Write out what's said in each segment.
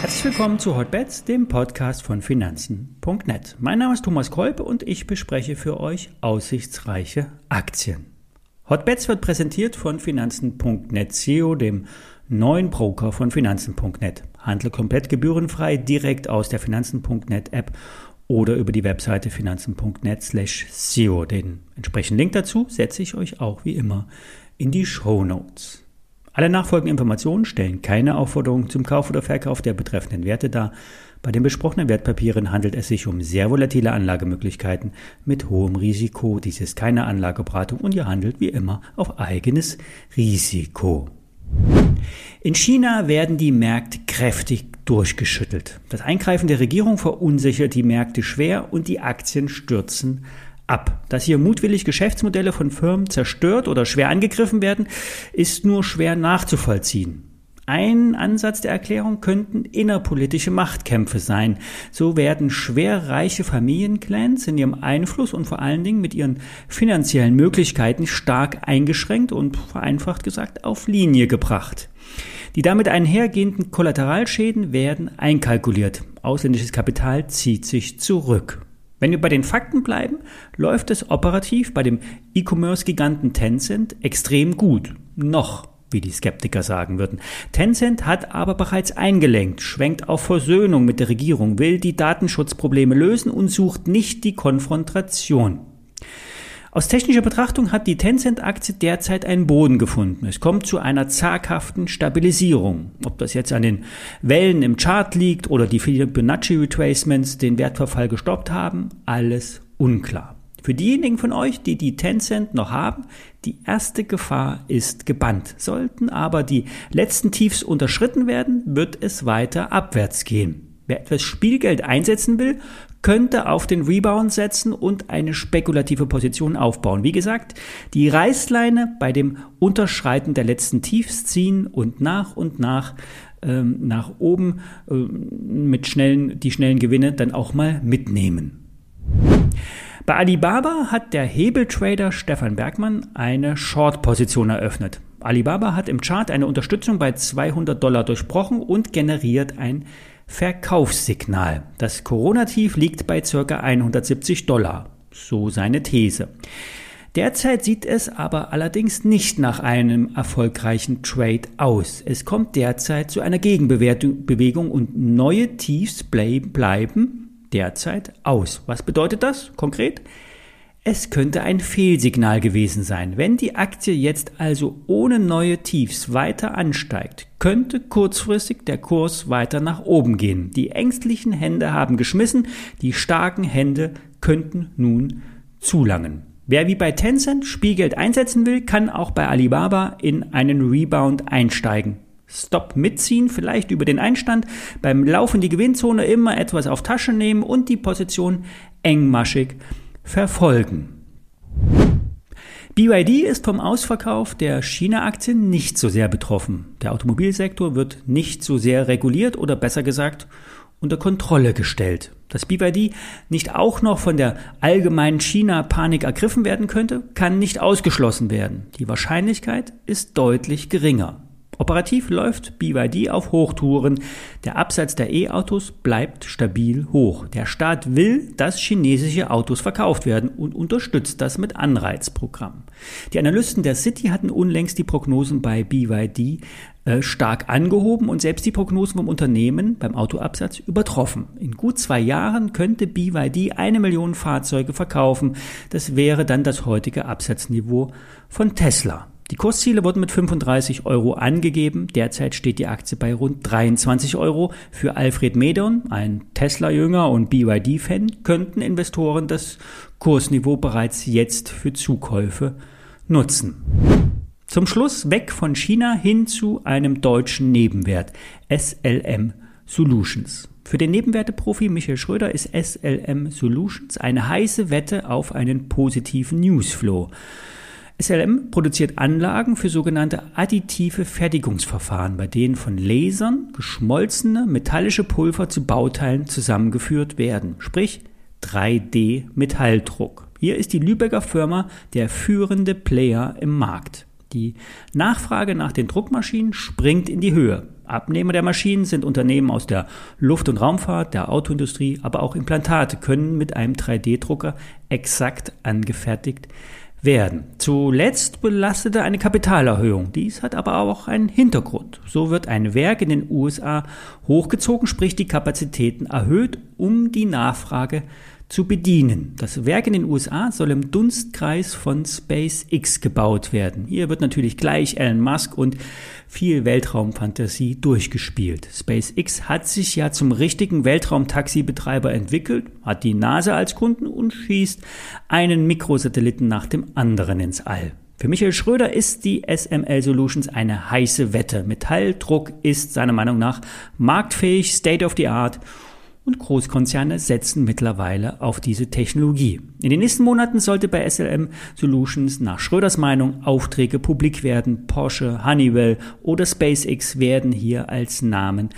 Herzlich willkommen zu Hotbets, dem Podcast von Finanzen.net. Mein Name ist Thomas Kolpe und ich bespreche für euch aussichtsreiche Aktien. Hotbets wird präsentiert von Finanzen.net SEO, dem neuen Broker von Finanzen.net. Handle komplett gebührenfrei direkt aus der Finanzen.net App oder über die Webseite finanzen.net slash SEO. Den entsprechenden Link dazu setze ich euch auch wie immer in die Show Notes. Alle nachfolgenden Informationen stellen keine Aufforderung zum Kauf oder Verkauf der betreffenden Werte dar. Bei den besprochenen Wertpapieren handelt es sich um sehr volatile Anlagemöglichkeiten mit hohem Risiko. Dies ist keine Anlageberatung und ihr handelt wie immer auf eigenes Risiko. In China werden die Märkte kräftig durchgeschüttelt. Das Eingreifen der Regierung verunsichert die Märkte schwer und die Aktien stürzen ab. Dass hier mutwillig Geschäftsmodelle von Firmen zerstört oder schwer angegriffen werden, ist nur schwer nachzuvollziehen. Ein Ansatz der Erklärung könnten innerpolitische Machtkämpfe sein. So werden schwer reiche Familienclans in ihrem Einfluss und vor allen Dingen mit ihren finanziellen Möglichkeiten stark eingeschränkt und vereinfacht gesagt auf Linie gebracht. Die damit einhergehenden Kollateralschäden werden einkalkuliert. Ausländisches Kapital zieht sich zurück. Wenn wir bei den Fakten bleiben, läuft es operativ bei dem E-Commerce-Giganten Tencent extrem gut. Noch, wie die Skeptiker sagen würden. Tencent hat aber bereits eingelenkt, schwenkt auf Versöhnung mit der Regierung, will die Datenschutzprobleme lösen und sucht nicht die Konfrontation. Aus technischer Betrachtung hat die Tencent-Aktie derzeit einen Boden gefunden. Es kommt zu einer zaghaften Stabilisierung. Ob das jetzt an den Wellen im Chart liegt oder die Fibonacci Retracements den Wertverfall gestoppt haben, alles unklar. Für diejenigen von euch, die die Tencent noch haben, die erste Gefahr ist gebannt. Sollten aber die letzten Tiefs unterschritten werden, wird es weiter abwärts gehen. Wer etwas Spielgeld einsetzen will, könnte auf den Rebound setzen und eine spekulative Position aufbauen. Wie gesagt, die Reißleine bei dem Unterschreiten der letzten Tiefs ziehen und nach und nach ähm, nach oben äh, mit schnellen, die schnellen Gewinne dann auch mal mitnehmen. Bei Alibaba hat der Hebeltrader Stefan Bergmann eine Short-Position eröffnet. Alibaba hat im Chart eine Unterstützung bei 200 Dollar durchbrochen und generiert ein Verkaufssignal. Das Corona-Tief liegt bei ca. 170 Dollar. So seine These. Derzeit sieht es aber allerdings nicht nach einem erfolgreichen Trade aus. Es kommt derzeit zu einer Gegenbewegung und neue Tiefs bleiben derzeit aus. Was bedeutet das konkret? Es könnte ein Fehlsignal gewesen sein. Wenn die Aktie jetzt also ohne neue Tiefs weiter ansteigt, könnte kurzfristig der Kurs weiter nach oben gehen. Die ängstlichen Hände haben geschmissen, die starken Hände könnten nun zulangen. Wer wie bei Tencent Spielgeld einsetzen will, kann auch bei Alibaba in einen Rebound einsteigen. Stop mitziehen, vielleicht über den Einstand, beim Laufen die Gewinnzone immer etwas auf Tasche nehmen und die Position engmaschig verfolgen. BYD ist vom Ausverkauf der China-Aktien nicht so sehr betroffen. Der Automobilsektor wird nicht so sehr reguliert oder besser gesagt unter Kontrolle gestellt. Dass BYD nicht auch noch von der allgemeinen China-Panik ergriffen werden könnte, kann nicht ausgeschlossen werden. Die Wahrscheinlichkeit ist deutlich geringer. Operativ läuft BYD auf Hochtouren. Der Absatz der E-Autos bleibt stabil hoch. Der Staat will, dass chinesische Autos verkauft werden und unterstützt das mit Anreizprogrammen. Die Analysten der City hatten unlängst die Prognosen bei BYD äh, stark angehoben und selbst die Prognosen vom Unternehmen beim Autoabsatz übertroffen. In gut zwei Jahren könnte BYD eine Million Fahrzeuge verkaufen. Das wäre dann das heutige Absatzniveau von Tesla. Die Kursziele wurden mit 35 Euro angegeben. Derzeit steht die Aktie bei rund 23 Euro. Für Alfred Medon, ein Tesla-Jünger und BYD-Fan, könnten Investoren das Kursniveau bereits jetzt für Zukäufe nutzen. Zum Schluss weg von China hin zu einem deutschen Nebenwert, SLM Solutions. Für den Nebenwerteprofi Michael Schröder ist SLM Solutions eine heiße Wette auf einen positiven Newsflow. SLM produziert Anlagen für sogenannte additive Fertigungsverfahren, bei denen von Lasern geschmolzene metallische Pulver zu Bauteilen zusammengeführt werden, sprich 3D-Metalldruck. Hier ist die Lübecker Firma der führende Player im Markt. Die Nachfrage nach den Druckmaschinen springt in die Höhe. Abnehmer der Maschinen sind Unternehmen aus der Luft- und Raumfahrt, der Autoindustrie, aber auch Implantate können mit einem 3D-Drucker exakt angefertigt werden. Zuletzt belastete eine Kapitalerhöhung. Dies hat aber auch einen Hintergrund. So wird ein Werk in den USA hochgezogen, sprich die Kapazitäten erhöht, um die Nachfrage zu bedienen. Das Werk in den USA soll im Dunstkreis von SpaceX gebaut werden. Hier wird natürlich gleich Elon Musk und viel Weltraumfantasie durchgespielt. SpaceX hat sich ja zum richtigen Weltraumtaxibetreiber entwickelt, hat die NASA als Kunden und schießt einen Mikrosatelliten nach dem anderen ins All. Für Michael Schröder ist die SML Solutions eine heiße Wette. Metalldruck ist seiner Meinung nach marktfähig, state of the art und Großkonzerne setzen mittlerweile auf diese Technologie. In den nächsten Monaten sollte bei SLM Solutions nach Schröders Meinung Aufträge publik werden. Porsche, Honeywell oder SpaceX werden hier als Namen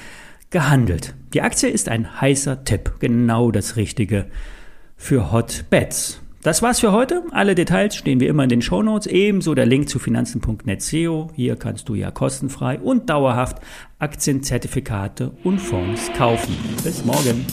gehandelt. Die Aktie ist ein heißer Tipp, genau das Richtige für Hot Bets. Das war's für heute. Alle Details stehen wie immer in den Show Notes. Ebenso der Link zu finanzen.net SEO. Hier kannst du ja kostenfrei und dauerhaft Aktienzertifikate und Fonds kaufen. Bis morgen.